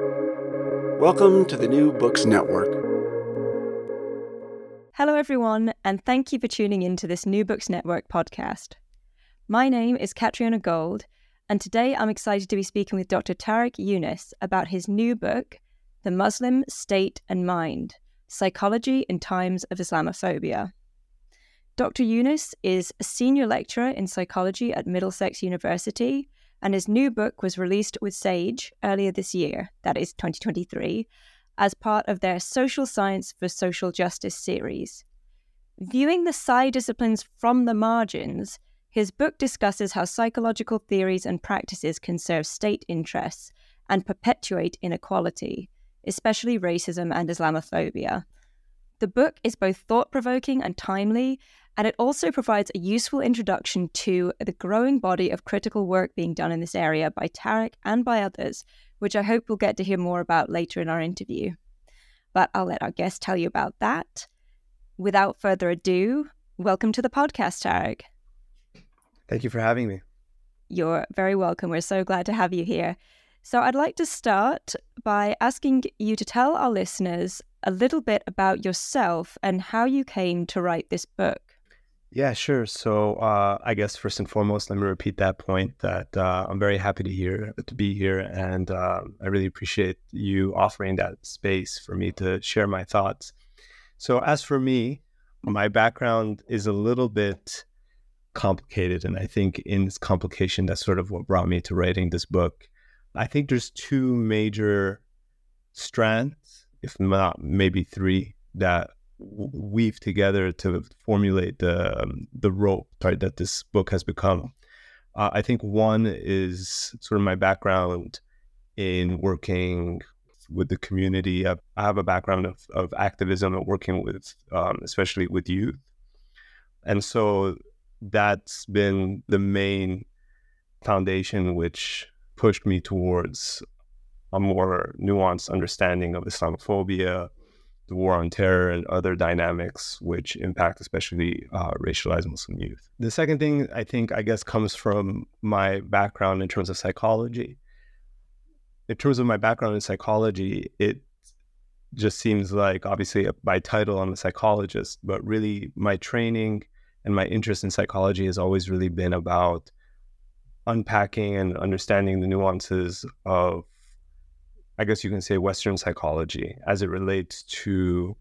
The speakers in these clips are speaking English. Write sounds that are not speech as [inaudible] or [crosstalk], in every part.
Welcome to the New Books Network. Hello, everyone, and thank you for tuning in to this New Books Network podcast. My name is Catriona Gold, and today I'm excited to be speaking with Dr. Tarek Younis about his new book, The Muslim State and Mind Psychology in Times of Islamophobia. Dr. Younis is a senior lecturer in psychology at Middlesex University, and his new book was released with Sage earlier this year, that is 2023, as part of their Social Science for Social Justice series. Viewing the psy disciplines from the margins, his book discusses how psychological theories and practices can serve state interests and perpetuate inequality, especially racism and Islamophobia. The book is both thought provoking and timely, and it also provides a useful introduction to the growing body of critical work being done in this area by Tarek and by others, which I hope we'll get to hear more about later in our interview. But I'll let our guest tell you about that. Without further ado, welcome to the podcast, Tarek. Thank you for having me. You're very welcome. We're so glad to have you here. So, I'd like to start by asking you to tell our listeners a little bit about yourself and how you came to write this book. Yeah, sure. So uh, I guess first and foremost, let me repeat that point that uh, I'm very happy to hear to be here, and uh, I really appreciate you offering that space for me to share my thoughts. So as for me, my background is a little bit complicated, and I think in this complication, that's sort of what brought me to writing this book. I think there's two major strands, if not maybe three, that weave together to formulate the um, the rope right, that this book has become. Uh, I think one is sort of my background in working with the community. I, I have a background of, of activism and working with, um, especially with youth, and so that's been the main foundation which pushed me towards a more nuanced understanding of Islamophobia, the war on terror and other dynamics which impact especially uh, racialized Muslim youth. The second thing I think, I guess, comes from my background in terms of psychology. In terms of my background in psychology, it just seems like obviously by title I'm a psychologist, but really my training and my interest in psychology has always really been about unpacking and understanding the nuances of I guess you can say Western psychology as it relates to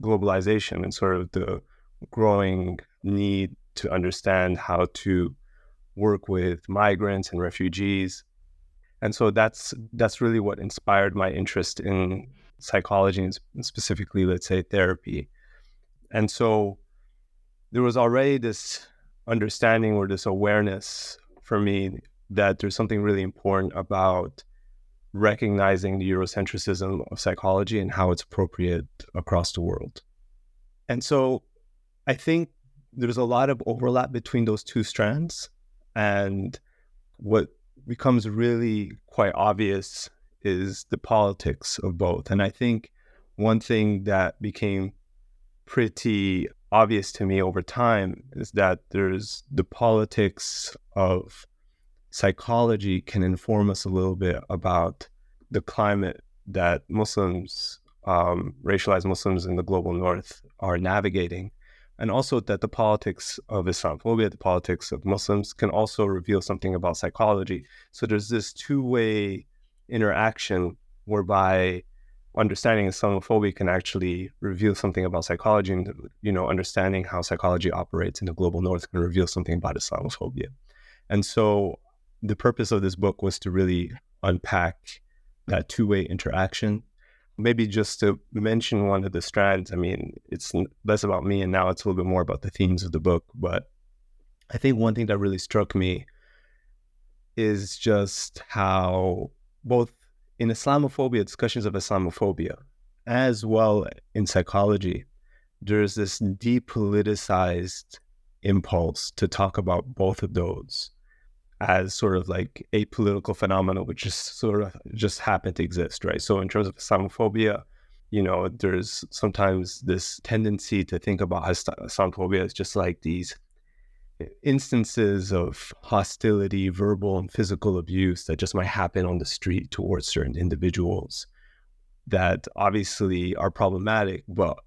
globalization and sort of the growing need to understand how to work with migrants and refugees. And so that's that's really what inspired my interest in psychology and specifically, let's say, therapy. And so there was already this understanding or this awareness for me that there's something really important about recognizing the Eurocentricism of psychology and how it's appropriate across the world. And so I think there's a lot of overlap between those two strands. And what becomes really quite obvious is the politics of both. And I think one thing that became pretty obvious to me over time is that there's the politics of psychology can inform us a little bit about the climate that Muslims, um, racialized Muslims in the global north, are navigating. And also that the politics of Islamophobia, the politics of Muslims, can also reveal something about psychology. So there's this two way interaction whereby understanding Islamophobia can actually reveal something about psychology, and you know, understanding how psychology operates in the global north can reveal something about Islamophobia. And so the purpose of this book was to really unpack that two way interaction. Maybe just to mention one of the strands, I mean, it's less about me and now it's a little bit more about the themes of the book. But I think one thing that really struck me is just how both in Islamophobia, discussions of Islamophobia, as well in psychology, there's this depoliticized impulse to talk about both of those as sort of like a political phenomenon which just sort of just happened to exist, right? So in terms of Islamophobia, you know, there's sometimes this tendency to think about Islamophobia as just like these instances of hostility, verbal and physical abuse that just might happen on the street towards certain individuals that obviously are problematic, but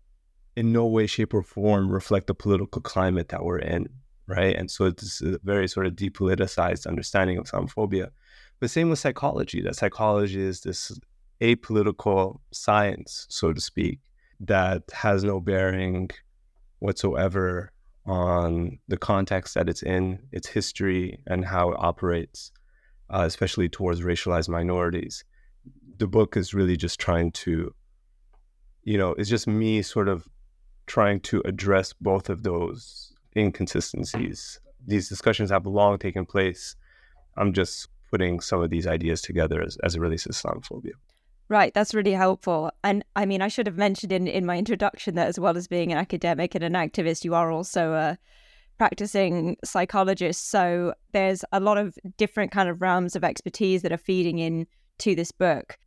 in no way, shape, or form reflect the political climate that we're in, right? And so it's a very sort of depoliticized understanding of Islamophobia. But same with psychology, that psychology is this apolitical science, so to speak, that has no bearing whatsoever on the context that it's in, its history, and how it operates, uh, especially towards racialized minorities. The book is really just trying to, you know, it's just me sort of trying to address both of those inconsistencies. These discussions have long taken place. I'm just putting some of these ideas together as, as it relates to Islamophobia. Right, that's really helpful. And I mean, I should have mentioned in, in my introduction that as well as being an academic and an activist, you are also a practicing psychologist. So there's a lot of different kind of realms of expertise that are feeding in to this book.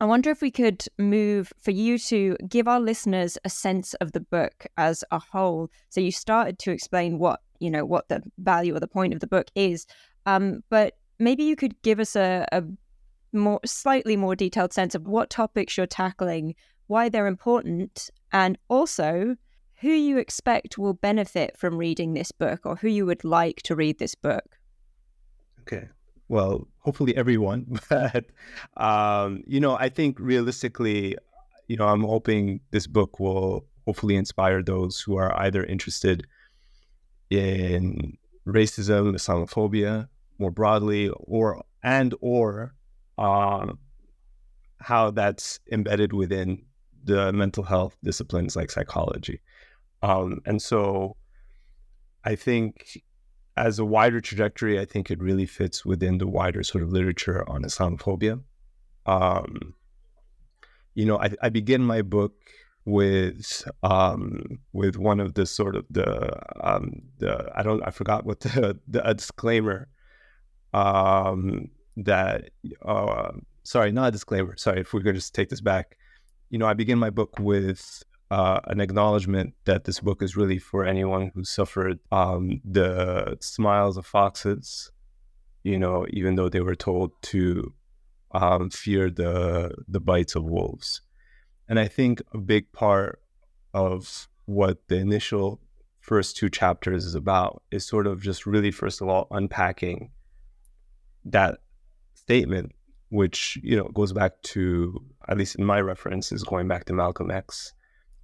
I wonder if we could move for you to give our listeners a sense of the book as a whole. So you started to explain what you know what the value or the point of the book is, um, but maybe you could give us a, a more slightly more detailed sense of what topics you're tackling, why they're important, and also who you expect will benefit from reading this book or who you would like to read this book. Okay. Well, hopefully everyone, [laughs] but um, you know, I think realistically, you know, I'm hoping this book will hopefully inspire those who are either interested in racism, Islamophobia more broadly, or and or um, how that's embedded within the mental health disciplines like psychology. Um, and so I think as a wider trajectory, I think it really fits within the wider sort of literature on Islamophobia. Um, you know, I, I, begin my book with um, with one of the sort of the um, the I don't I forgot what the [laughs] the disclaimer um, that uh, sorry, not a disclaimer. Sorry, if we could just take this back. You know, I begin my book with uh, an acknowledgement that this book is really for anyone who suffered um, the smiles of foxes. You know, even though they were told to um, fear the the bites of wolves, and I think a big part of what the initial first two chapters is about is sort of just really first of all unpacking that statement, which you know goes back to at least in my reference is going back to Malcolm X,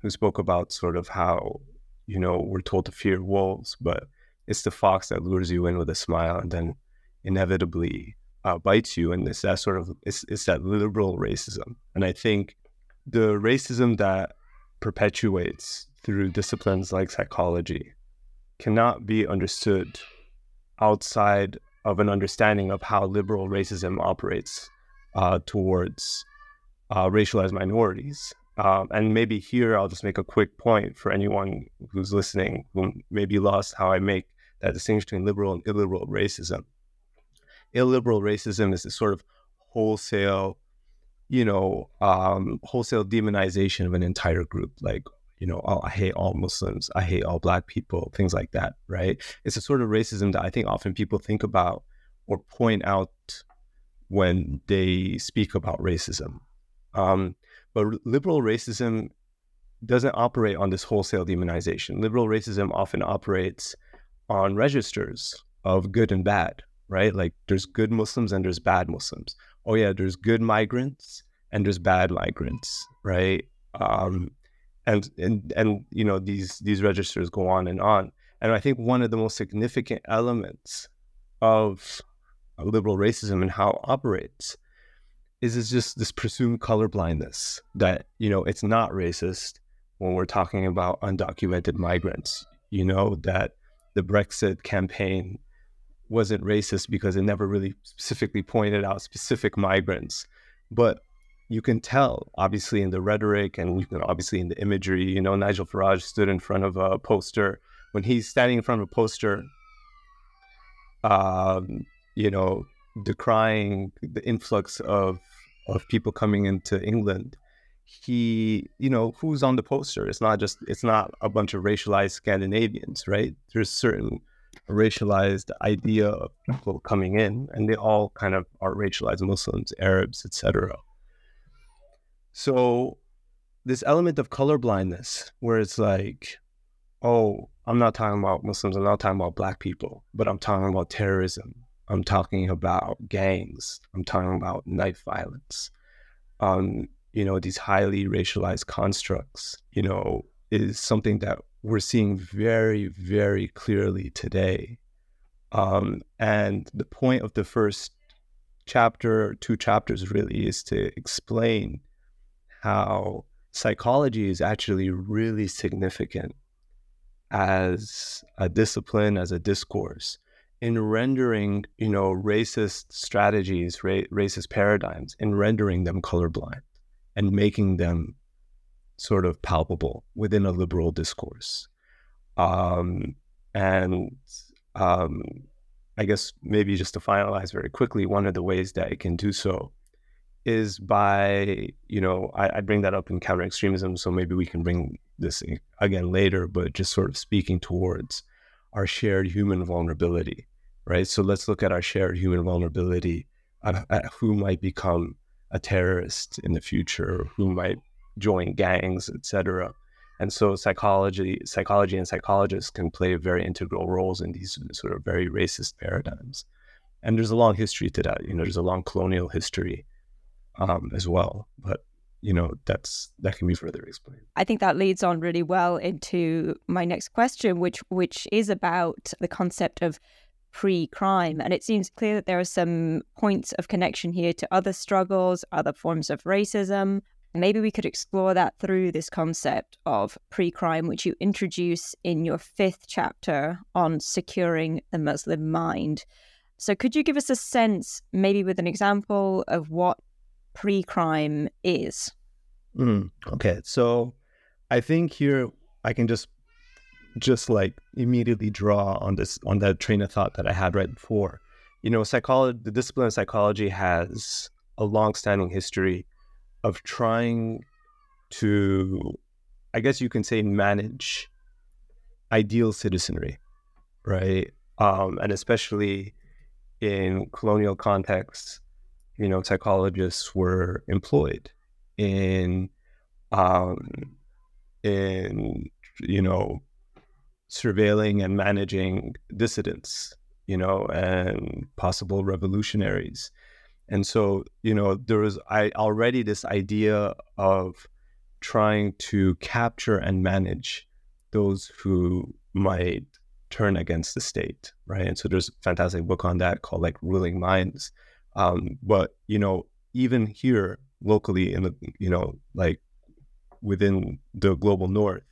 who spoke about sort of how you know we're told to fear wolves, but it's the fox that lures you in with a smile and then inevitably uh, bites you, and it's that sort of it's, it's that liberal racism, and I think the racism that perpetuates through disciplines like psychology cannot be understood outside of an understanding of how liberal racism operates uh, towards uh, racialized minorities. Um, and maybe here I'll just make a quick point for anyone who's listening who may be lost how I make that distinction between liberal and illiberal racism. Illiberal racism is this sort of wholesale, you know, um, wholesale demonization of an entire group. Like you know, oh, I hate all Muslims, I hate all black people, things like that, right? It's a sort of racism that I think often people think about or point out when they speak about racism. Um, but liberal racism doesn't operate on this wholesale demonization. Liberal racism often operates on registers of good and bad, right? Like there's good Muslims and there's bad Muslims. Oh yeah, there's good migrants and there's bad migrants, right? Um, and and and you know these these registers go on and on and i think one of the most significant elements of liberal racism and how it operates is is just this presumed colorblindness that you know it's not racist when we're talking about undocumented migrants you know that the brexit campaign wasn't racist because it never really specifically pointed out specific migrants but you can tell, obviously, in the rhetoric and you can obviously in the imagery. You know, Nigel Farage stood in front of a poster. When he's standing in front of a poster, um, you know, decrying the influx of of people coming into England, he, you know, who's on the poster? It's not just it's not a bunch of racialized Scandinavians, right? There's certain racialized idea of people coming in, and they all kind of are racialized Muslims, Arabs, etc. So this element of colorblindness, where it's like, oh, I'm not talking about Muslims, I'm not talking about black people, but I'm talking about terrorism. I'm talking about gangs. I'm talking about knife violence. Um, you know, these highly racialized constructs, you know, is something that we're seeing very, very clearly today. Um, and the point of the first chapter, two chapters really, is to explain how psychology is actually really significant as a discipline, as a discourse in rendering, you know, racist strategies, ra- racist paradigms, in rendering them colorblind and making them sort of palpable within a liberal discourse. Um, and um, I guess maybe just to finalize very quickly, one of the ways that it can do so is by, you know, I, I bring that up in counter extremism, so maybe we can bring this again later, but just sort of speaking towards our shared human vulnerability right? So let's look at our shared human vulnerability at, at who might become a terrorist in the future, who might join gangs, etc. And so psychology, psychology and psychologists can play very integral roles in these sort of very racist paradigms. And there's a long history to that. You know, there's a long colonial history um, as well. But you know, that's that can be further explained. I think that leads on really well into my next question, which which is about the concept of pre crime. And it seems clear that there are some points of connection here to other struggles, other forms of racism. Maybe we could explore that through this concept of pre crime, which you introduce in your fifth chapter on securing the Muslim mind. So, could you give us a sense, maybe with an example, of what pre crime is? Mm, okay. So, I think here I can just just like immediately draw on this on that train of thought that I had right before. You know, psychology, the discipline of psychology has a long-standing history of trying to, I guess you can say, manage ideal citizenry, right? Um, and especially in colonial contexts, you know, psychologists were employed in, um, in you know, surveilling and managing dissidents, you know, and possible revolutionaries. And so, you know, there was I already this idea of trying to capture and manage those who might turn against the state, right? And so there's a fantastic book on that called like Ruling Minds. Um, but you know, even here locally in the, you know, like within the global north,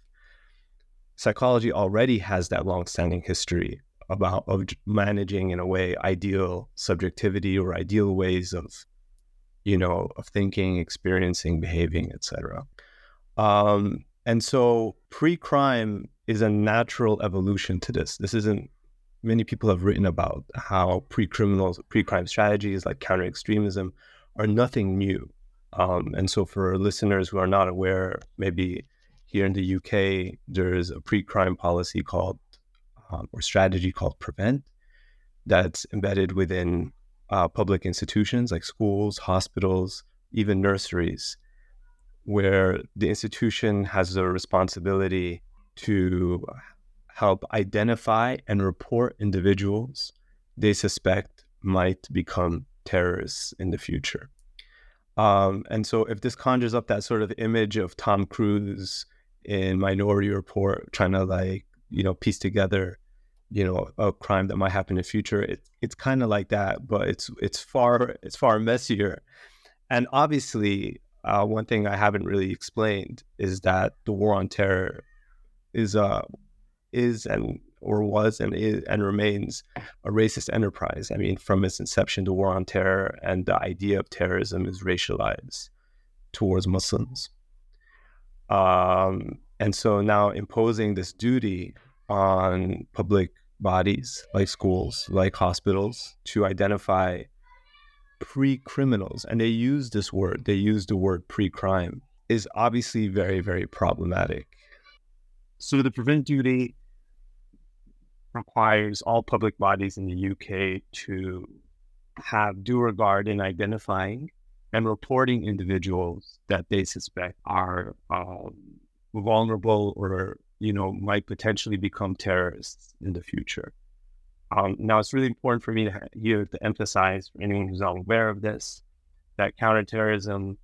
psychology already has that long-standing history about of managing in a way ideal subjectivity or ideal ways of you know of thinking experiencing behaving etc um, and so pre-crime is a natural evolution to this. This isn't many people have written about how pre-criminal pre-crime strategies like counter extremism are nothing new. Um, and so for listeners who are not aware maybe here in the UK, there's a pre crime policy called, um, or strategy called Prevent, that's embedded within uh, public institutions like schools, hospitals, even nurseries, where the institution has a responsibility to help identify and report individuals they suspect might become terrorists in the future. Um, and so, if this conjures up that sort of image of Tom Cruise in Minority Report, trying to like you know piece together you know a crime that might happen in the future. It, it's kind of like that, but it's it's far it's far messier. And obviously, uh, one thing I haven't really explained is that the war on terror is uh is and or was and is and remains a racist enterprise. I mean, from its inception, the war on terror and the idea of terrorism is racialized towards Muslims. Um, and so now imposing this duty on public bodies like schools, like hospitals, to identify pre criminals, and they use this word, they use the word pre crime, is obviously very, very problematic. So the prevent duty requires all public bodies in the UK to have due regard in identifying and reporting individuals that they suspect are um, vulnerable or you know might potentially become terrorists in the future. Um, now, it's really important for me to here to emphasize for anyone who's not aware of this that counterterrorism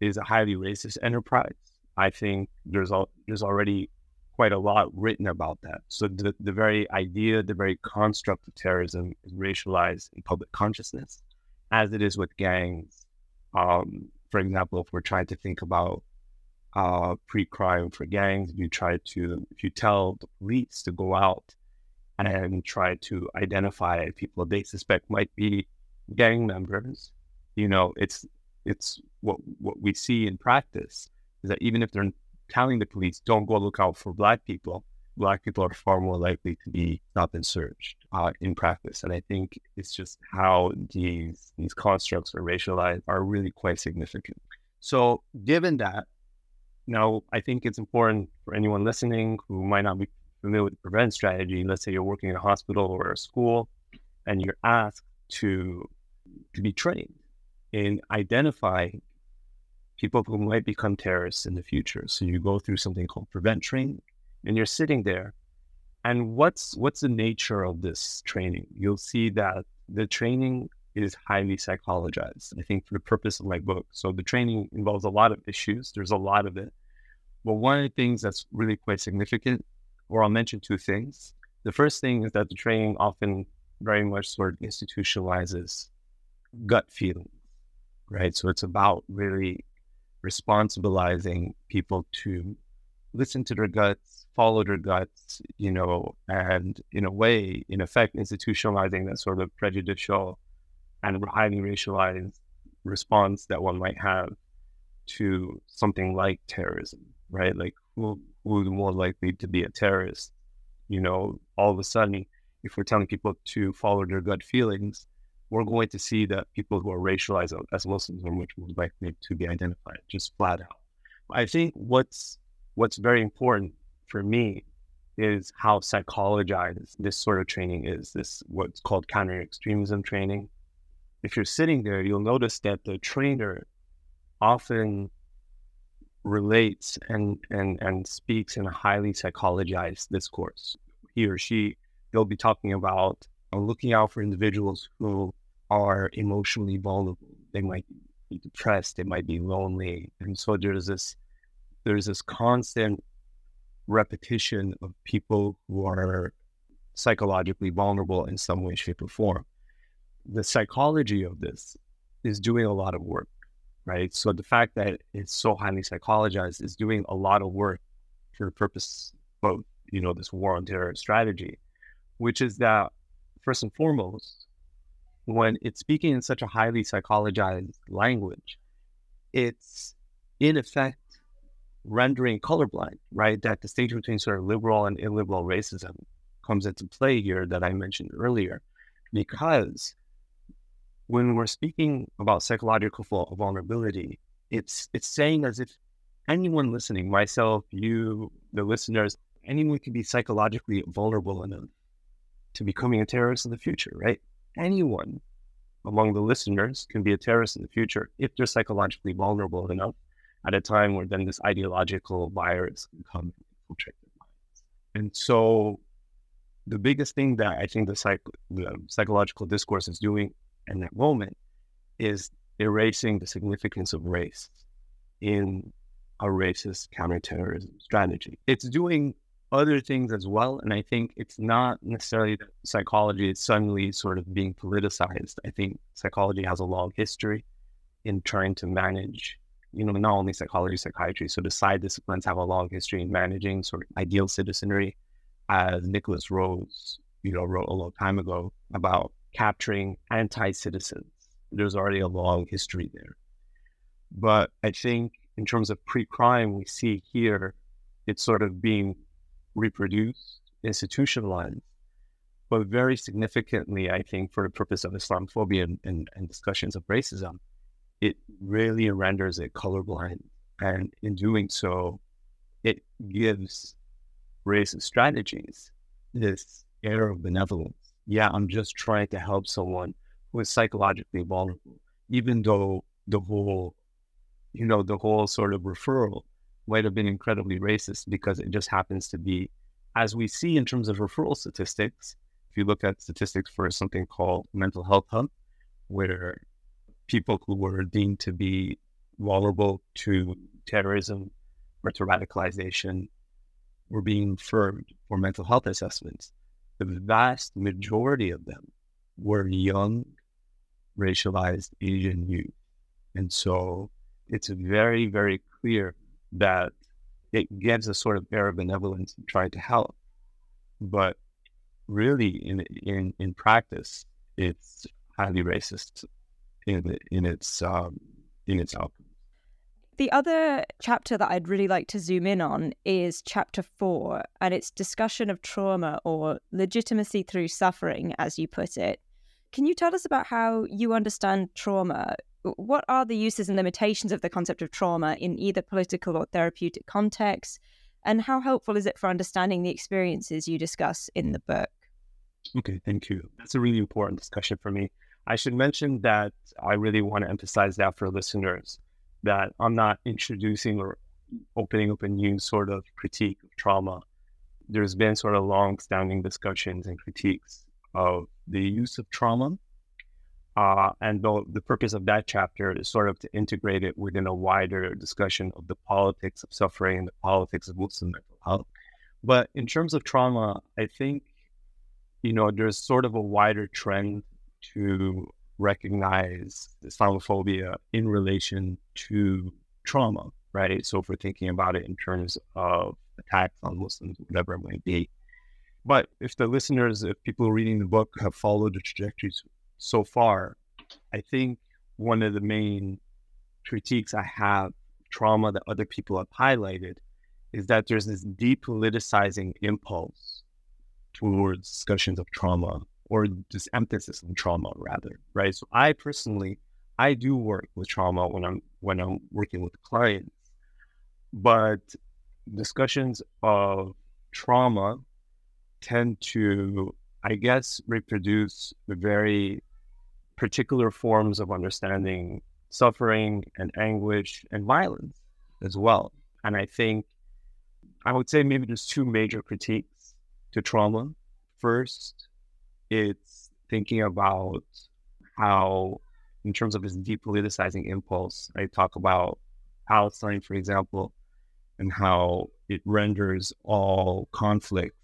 is a highly racist enterprise. I think there's al- there's already quite a lot written about that. So the, the very idea, the very construct of terrorism is racialized in public consciousness, as it is with gangs. Um, for example, if we're trying to think about uh, pre-crime for gangs, if you try to, if you tell the police to go out and try to identify people they suspect might be gang members, you know, it's it's what what we see in practice is that even if they're telling the police, don't go look out for black people, black people are far more likely to be stopped and searched uh, in practice. And I think it's just how these these constructs are racialized are really quite significant. So given that, now I think it's important for anyone listening who might not be familiar with the prevent strategy. Let's say you're working in a hospital or a school, and you're asked to to be trained in identifying people who might become terrorists in the future. So you go through something called prevent training, and you're sitting there. And what's what's the nature of this training? You'll see that the training is highly psychologized. I think for the purpose of my book. So the training involves a lot of issues. There's a lot of it. But one of the things that's really quite significant, or I'll mention two things. The first thing is that the training often very much sort of institutionalizes gut feelings, right? So it's about really responsibilizing people to listen to their guts, follow their guts, you know, and in a way, in effect, institutionalizing that sort of prejudicial and highly racialized response that one might have to something like terrorism, right? Like who who's more likely to be a terrorist? You know, all of a sudden, if we're telling people to follow their gut feelings, we're going to see that people who are racialized as Muslims are much more likely to be identified, just flat out. I think what's what's very important for me is how psychologized this sort of training is. This what's called counter extremism training. If you're sitting there, you'll notice that the trainer often relates and and and speaks in a highly psychologized discourse. He or she, they'll be talking about uh, looking out for individuals who are emotionally vulnerable. They might be depressed, they might be lonely. And so there's this there's this constant repetition of people who are psychologically vulnerable in some way, shape, or form. The psychology of this is doing a lot of work, right? So the fact that it's so highly psychologized is doing a lot of work for the purpose of, you know, this war on terror strategy, which is that first and foremost, when it's speaking in such a highly psychologized language, it's in effect rendering colorblind, right? That distinction between sort of liberal and illiberal racism comes into play here that I mentioned earlier, because when we're speaking about psychological vulnerability, it's it's saying as if anyone listening, myself, you, the listeners, anyone can be psychologically vulnerable enough to becoming a terrorist in the future, right? anyone among the listeners can be a terrorist in the future if they're psychologically vulnerable enough at a time where then this ideological virus can come and infiltrate their minds. And so the biggest thing that I think the, psych- the psychological discourse is doing in that moment is erasing the significance of race in a racist counterterrorism strategy. It's doing other things as well. And I think it's not necessarily that psychology is suddenly sort of being politicized. I think psychology has a long history in trying to manage, you know, not only psychology, psychiatry. So the psy disciplines have a long history in managing sort of ideal citizenry, as Nikolas Rose, you know, wrote a long time ago about capturing anti-citizens. There's already a long history there. But I think in terms of pre-crime, we see here it's sort of being reproduced, institutionalized, but very significantly, I think, for the purpose of Islamophobia and, and, and discussions of racism, it really renders it colorblind. And in doing so, it gives racist strategies this air of benevolence. Yeah, I'm just trying to help someone who is psychologically vulnerable, even though the whole, you know, the whole sort of referral might have been incredibly racist because it just happens to be, as we see in terms of referral statistics, if you look at statistics for something called mental health hub, where people who were deemed to be vulnerable to terrorism or to radicalization were being referred for mental health assessments. The vast majority of them were young, racialized Asian youth. And so it's very, very clear that it gives a sort of air of benevolence in trying to help. But really, in in in practice, it's highly racist in in its um, in its outcome. The other chapter that I'd really like to zoom in on is chapter four, and it's discussion of trauma or legitimacy through suffering, as you put it. Can you tell us about how you understand trauma? What are the uses and limitations of the concept of trauma in either political or therapeutic contexts? And how helpful is it for understanding the experiences you discuss in the book? Okay, thank you. That's a really important discussion for me. I should mention that I really want to emphasize that for listeners that I'm not introducing or opening up a new sort of critique of trauma. There's been sort of long standing discussions and critiques of the use of trauma. Uh, and the, the purpose of that chapter is sort of to integrate it within a wider discussion of the politics of suffering and the politics of Muslim mental health. But in terms of trauma, I think, you know, there's sort of a wider trend to recognize Islamophobia in relation to trauma, right? So if we're thinking about it in terms of attacks on Muslims, whatever it might be, but if the listeners, if people reading the book have followed the trajectories so far, I think one of the main critiques I have trauma that other people have highlighted is that there's this depoliticizing impulse towards discussions of trauma or this emphasis on trauma rather, right? So I personally, I do work with trauma when I'm when I'm working with clients, but discussions of trauma tend to, I guess, reproduce the very particular forms of understanding suffering and anguish and violence as well. And I think I would say maybe there's two major critiques to trauma. First, it's thinking about how, in terms of this depoliticizing impulse, I talk about Palestine, for example, and how it renders all conflict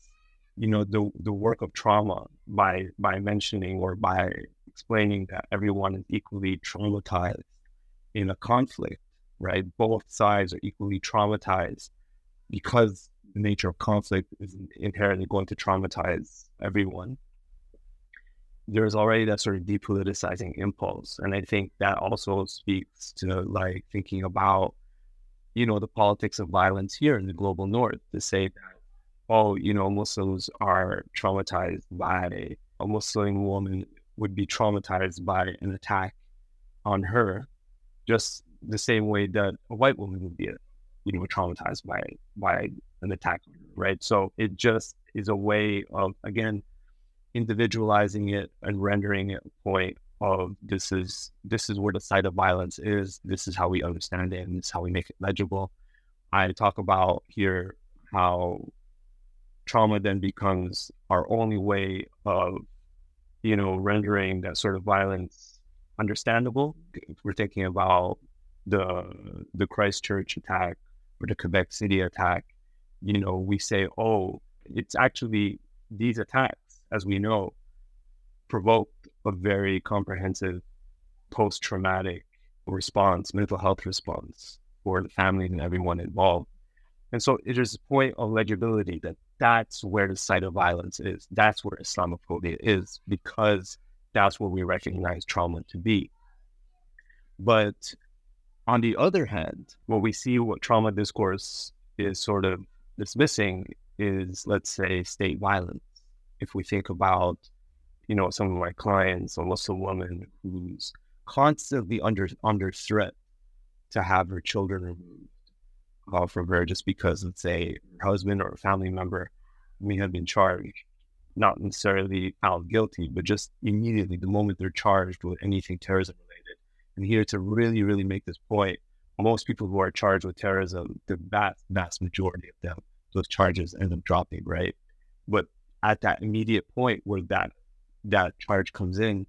you know the the work of trauma by by mentioning or by explaining that everyone is equally traumatized in a conflict right? Both sides are equally traumatized because the nature of conflict is inherently going to traumatize everyone there's already that sort of depoliticizing impulse and i think that also speaks to like thinking about you know the politics of violence here in the global north to say that oh, you know, Muslims are traumatized by a Muslim woman would be traumatized by an attack on her, just the same way that a white woman would be, you know, traumatized by by an attack, right? So it just is a way of again individualizing it and rendering it a point of this is this is where the site of violence is. This is how we understand it, and this is how we make it legible. I talk about here how trauma then becomes our only way of, you know, rendering that sort of violence understandable. If we're thinking about the the Christchurch attack or the Quebec City attack, you know, we say, oh, it's actually these attacks, as we know, provoked a very comprehensive post traumatic response, mental health response for the families and everyone involved. And so it is a point of legibility that that's where the site of violence is. That's where Islamophobia is because that's what we recognize trauma to be. But on the other hand, what we see what trauma discourse is sort of dismissing is, let's say, state violence. If we think about, you know, some of my clients, a Muslim woman who's constantly under under threat to have her children removed uh, from her just because, let's say, her husband or a family member may have been charged not necessarily found guilty, but just immediately the moment they're charged with anything terrorism related. And here to really, really make this point, most people who are charged with terrorism, the vast, vast majority of them, those charges end up dropping, right? But at that immediate point where that that charge comes in,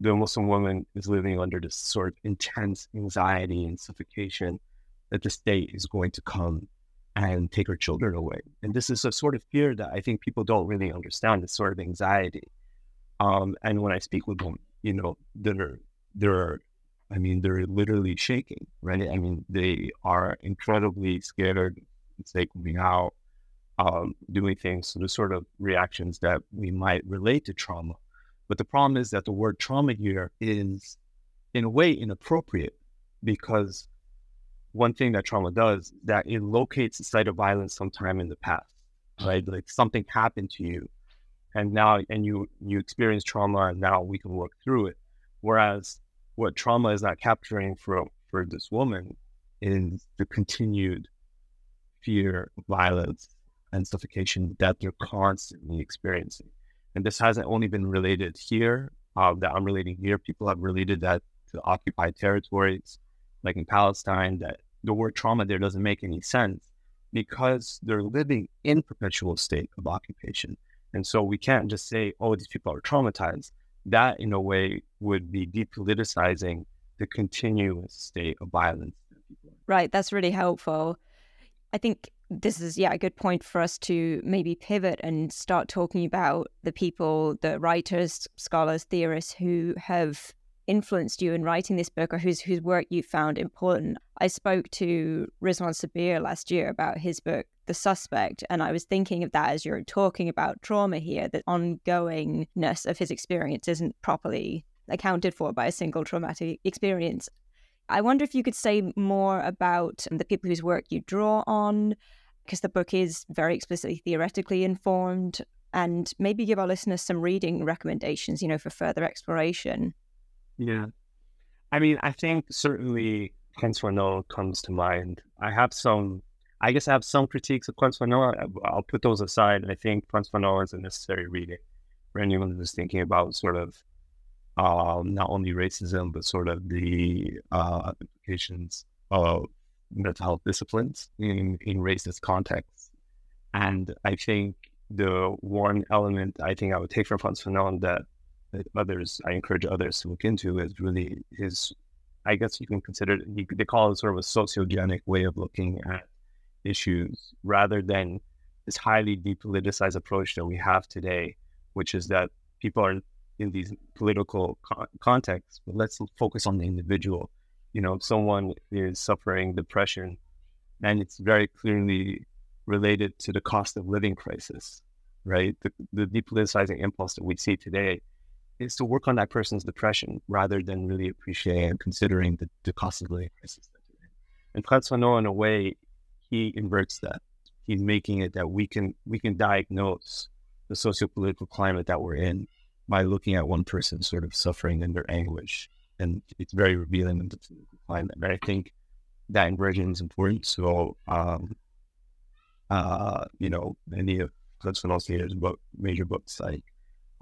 the Muslim woman is living under this sort of intense anxiety and suffocation that the state is going to come and take her children away. And this is a sort of fear that I think people don't really understand, this sort of anxiety. Um, and when I speak with them, you know, they're, they're, I mean, they're literally shaking, right? I mean, they are incredibly scared, like moving out, um, doing things. So the sort of reactions that we might relate to trauma. But the problem is that the word trauma here is, in a way, inappropriate because one thing that trauma does that it locates the site of violence sometime in the past, right? Like something happened to you, and now and you you experience trauma, and now we can work through it. Whereas what trauma is not capturing for for this woman is the continued fear, violence, and suffocation that they're constantly experiencing. And this hasn't only been related here, uh, that I'm relating here. People have related that to occupied territories, like in Palestine, that the word trauma there doesn't make any sense because they're living in perpetual state of occupation. And so we can't just say, oh, these people are traumatized. That, in a way, would be depoliticizing the continuous state of violence. Right. That's really helpful. I think this is, yeah, a good point for us to maybe pivot and start talking about the people, the writers, scholars, theorists who have influenced you in writing this book or whose whose work you found important. I spoke to Rizwan Sabir last year about his book, The Suspect, and I was thinking of that as you're talking about trauma here, the ongoingness of his experience isn't properly accounted for by a single traumatic experience. I wonder if you could say more about the people whose work you draw on, because the book is very explicitly theoretically informed, and maybe give our listeners some reading recommendations, you know, for further exploration. Yeah. I mean, I think certainly Fanon comes to mind. I have some, I guess I have some critiques of Fanon. I'll put those aside. I think Fanon is a necessary reading for anyone who's thinking about sort of um, not only racism, but sort of the uh, implications of mental health disciplines in, in racist contexts. And I think the one element I think I would take from Frantz Fanon that others, I encourage others to look into is really his, I guess you can consider, they call it sort of a sociogenic way of looking at issues rather than this highly depoliticized approach that we have today, which is that people are in these political co- contexts, but let's focus on the individual. You know, someone is suffering depression, and it's very clearly related to the cost of living crisis, right? The, the depoliticizing impulse that we see today is to work on that person's depression rather than really appreciating and considering the, the cost of living crisis. And Fanon, in a way, he inverts that. He's making it that we can we can diagnose the socio-political climate that we're in by looking at one person sort of suffering in their anguish. And it's very revealing of the political climate. And I think that inversion is important. So um, uh, you know, any of Frantz Fanon's book, major books like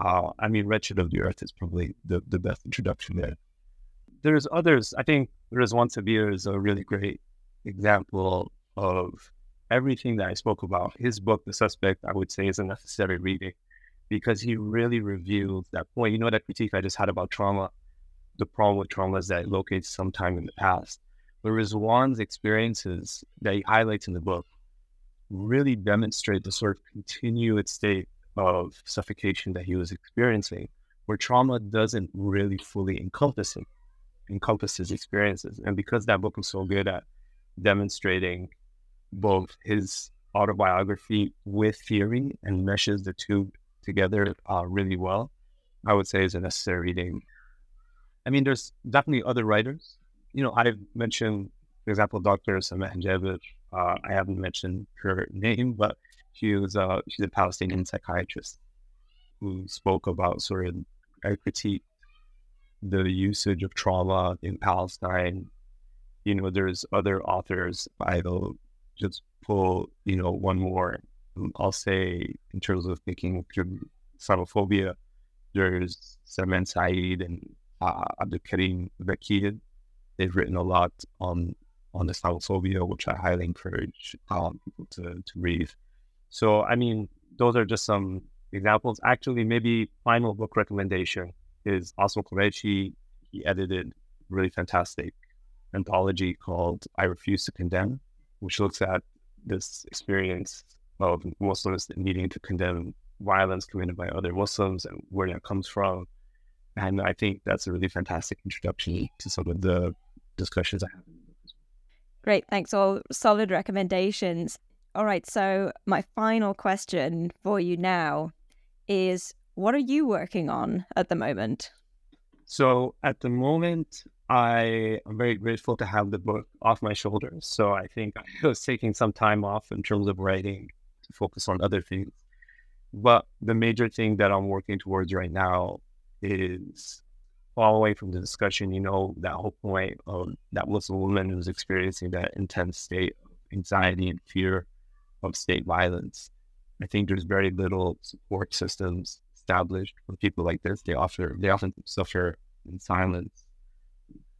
uh, I mean, Wretched of the Earth is probably the, the best introduction there. There's others. I think there's Rizwan Sabir is a really great example of everything that I spoke about. His book, The Suspect, I would say is a necessary reading because he really reveals that point. You know, that critique I just had about trauma, the problem with trauma is that it locates sometime in the past. But Rizwan's experiences that he highlights in the book really demonstrate the sort of continued state of suffocation that he was experiencing, where trauma doesn't really fully encompass him, encompass his experiences. And because that book was so good at demonstrating both his autobiography with theory and meshes the two together uh, really well, I would say is a necessary reading. I mean, there's definitely other writers. You know, I've mentioned, for example, Dr. Hanjavid. Uh, I haven't mentioned her name, but she was uh, she's a Palestinian psychiatrist who spoke about sort of I critique the usage of trauma in Palestine. You know, there's other authors. I'll just pull, you know, one more. I'll say in terms of thinking Islamophobia. There's Salman Sayyid and uh, AbdoolKarim Vakil. They've written a lot on on Islamophobia, which I highly encourage um, people to, to read. So, I mean, those are just some examples. Actually, maybe final book recommendation is Asim Qureshi. He edited a really fantastic anthology called I Refuse to Condemn, which looks at this experience of Muslims needing to condemn violence committed by other Muslims and where that comes from. And I think that's a really fantastic introduction to some of the discussions I have. Great. Thanks. All solid recommendations. All right. So, my final question for you now is what are you working on at the moment? So, at the moment, I am very grateful to have the book off my shoulders. So, I think [laughs] I was taking some time off in terms of writing focus on other things. But the major thing that I'm working towards right now is far away from the discussion, you know, that whole point of that was a woman who's experiencing that intense state of anxiety and fear of state violence. I think there's very little support systems established for people like this. They often they often suffer in silence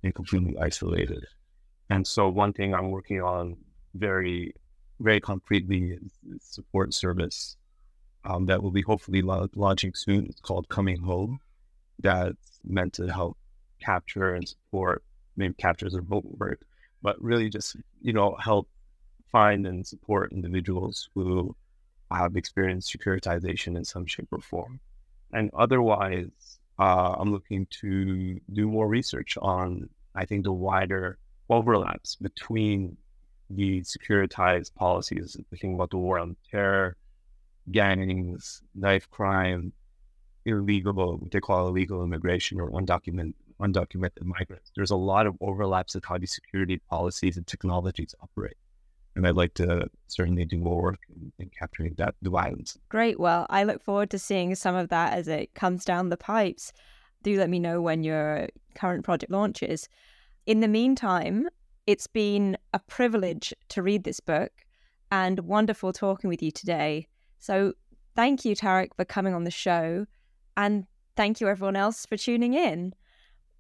and completely isolated. And so one thing I'm working on very, very concretely support service um, that will be hopefully launching soon. It's called Coming Home that's meant to help capture and support, maybe capture is a vocal word, but really just, you know, help find and support individuals who have experienced securitization in some shape or form. And otherwise, uh, I'm looking to do more research on, I think, the wider overlaps between the securitized policies, thinking about the war on terror, gangs, knife crime, illegal, what they call illegal immigration or undocumented undocumented migrants. There's a lot of overlaps in how these security policies and technologies operate. And I'd like to certainly do more work in, in capturing that the violence. Great. Well, I look forward to seeing some of that as it comes down the pipes. Do let me know when your current project launches. In the meantime, it's been a privilege to read this book and wonderful talking with you today. So thank you, Tarek, for coming on the show. And thank you, everyone else, for tuning in.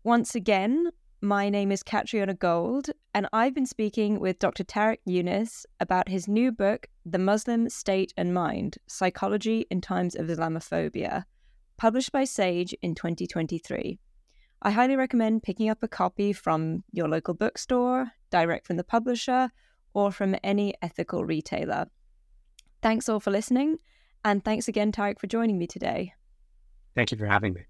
Once again, my name is Catriona Gold, and I've been speaking with Dr. Tarek Younis about his new book, The Muslim State and Mind Psychology in Times of Islamophobia, published by Sage in 2023. I highly recommend picking up a copy from your local bookstore, direct from the publisher, or from any ethical retailer. Thanks all for listening, and thanks again, Tarek, for joining me today. Thank you for having me.